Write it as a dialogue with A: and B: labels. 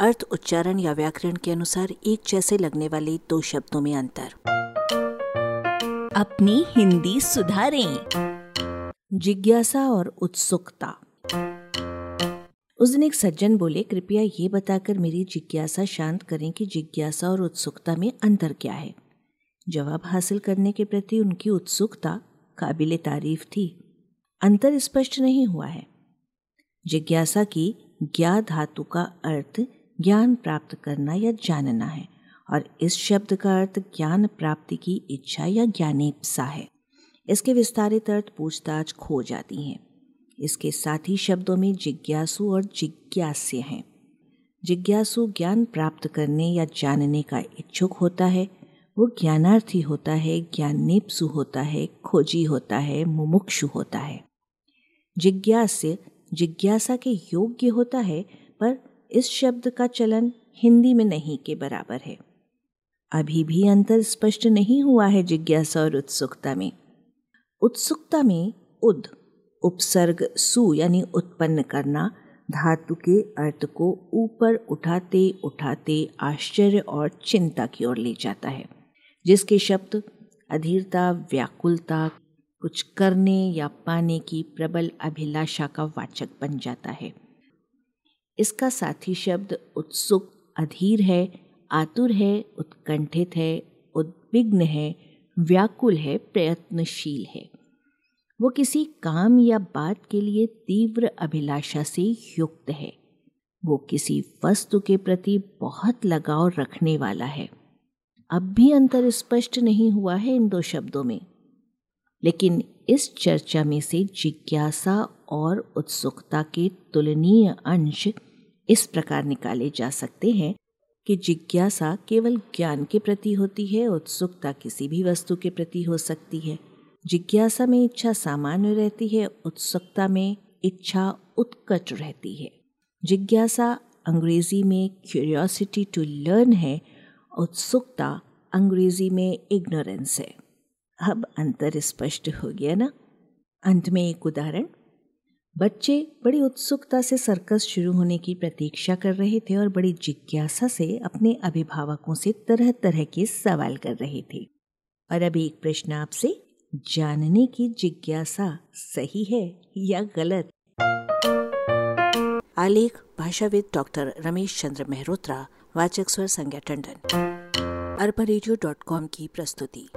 A: अर्थ उच्चारण या व्याकरण के अनुसार एक जैसे लगने वाले दो शब्दों में अंतर।
B: अपनी हिंदी सुधारें।
A: जिज्ञासा और उत्सुकता। उस दिन एक सज्जन बोले कृपया ये बताकर मेरी जिज्ञासा शांत करें कि जिज्ञासा और उत्सुकता में अंतर क्या है? जवाब हासिल करने के प्रति उनकी उत्सुकता काबिल तारीफ़ थी। अंतर स्पष्ट नहीं हुआ है। जिज्ञासा की ज्ञा धातु का अर्थ ज्ञान प्राप्त करना या जानना है, और इस शब्द का अर्थ ज्ञान प्राप्ति की इच्छा या ज्ञानेप्सा है। इसके विस्तारित अर्थ पूछताछ खो जाती हैं। इसके साथ ही शब्दों में जिज्ञासु और जिज्ञास्य हैं। जिज्ञासु ज्ञान प्राप्त करने या जानने का इच्छुक होता है, वो ज्ञानार्थी होता है, ज्ञानेप्सु होता है, खोजी होता है, मुमुक्षु होता है। जिज्ञास्य जिज्ञासा के योग्य होता है, पर इस शब्द का चलन हिंदी में नहीं के बराबर है। अभी भी अंतर स्पष्ट नहीं हुआ है जिज्ञासा और उत्सुकता में। उत्सुकता में उद, उपसर्ग सु यानी उत्पन्न करना, धातु के अर्थ को ऊपर उठाते उठाते आश्चर्य और चिंता की ओर ले जाता है, जिसके शब्द अधीरता, व्याकुलता, कुछ करने या पाने की प्रबल अभिलाषा का वाचक बन जाता है। इसका साथी शब्द उत्सुक, अधीर है, आतुर है, उत्कंठित है, उद्विग्न है, व्याकुल है, प्रयत्नशील है। वो किसी काम या बात के लिए तीव्र अभिलाषा से युक्त है। वो किसी वस्तु के प्रति बहुत लगाव रखने वाला है। अब भी अंतर स्पष्ट नहीं हुआ है इन दो शब्दों में। लेकिन इस चर्चा में से जिज्ञासा और उत्सुकता के तुलनीय अंश इस प्रकार निकाले जा सकते हैं कि जिज्ञासा केवल ज्ञान के प्रति होती है, उत्सुकता किसी भी वस्तु के प्रति हो सकती है। जिज्ञासा में इच्छा सामान्य रहती है, उत्सुकता में इच्छा उत्कट रहती है। जिज्ञासा अंग्रेज़ी में क्यूरियोसिटी टू लर्न है, उत्सुकता अंग्रेज़ी में इग्नोरेंस है। अब अंतर स्पष्ट हो गया ना? अंत में एक उदाहरण। बच्चे बड़ी उत्सुकता से सर्कस शुरू होने की प्रतीक्षा कर रहे थे और बड़ी जिज्ञासा से अपने अभिभावकों से तरह तरह के सवाल कर रहे थे। और अभी एक प्रश्न आपसे, जानने की जिज्ञासा सही है या गलत? आलेख, भाषाविद डॉक्टर रमेश चंद्र मेहरोत्रा, वाचक स्वर संज्ञा टंडन। अरबा की प्रस्तुति।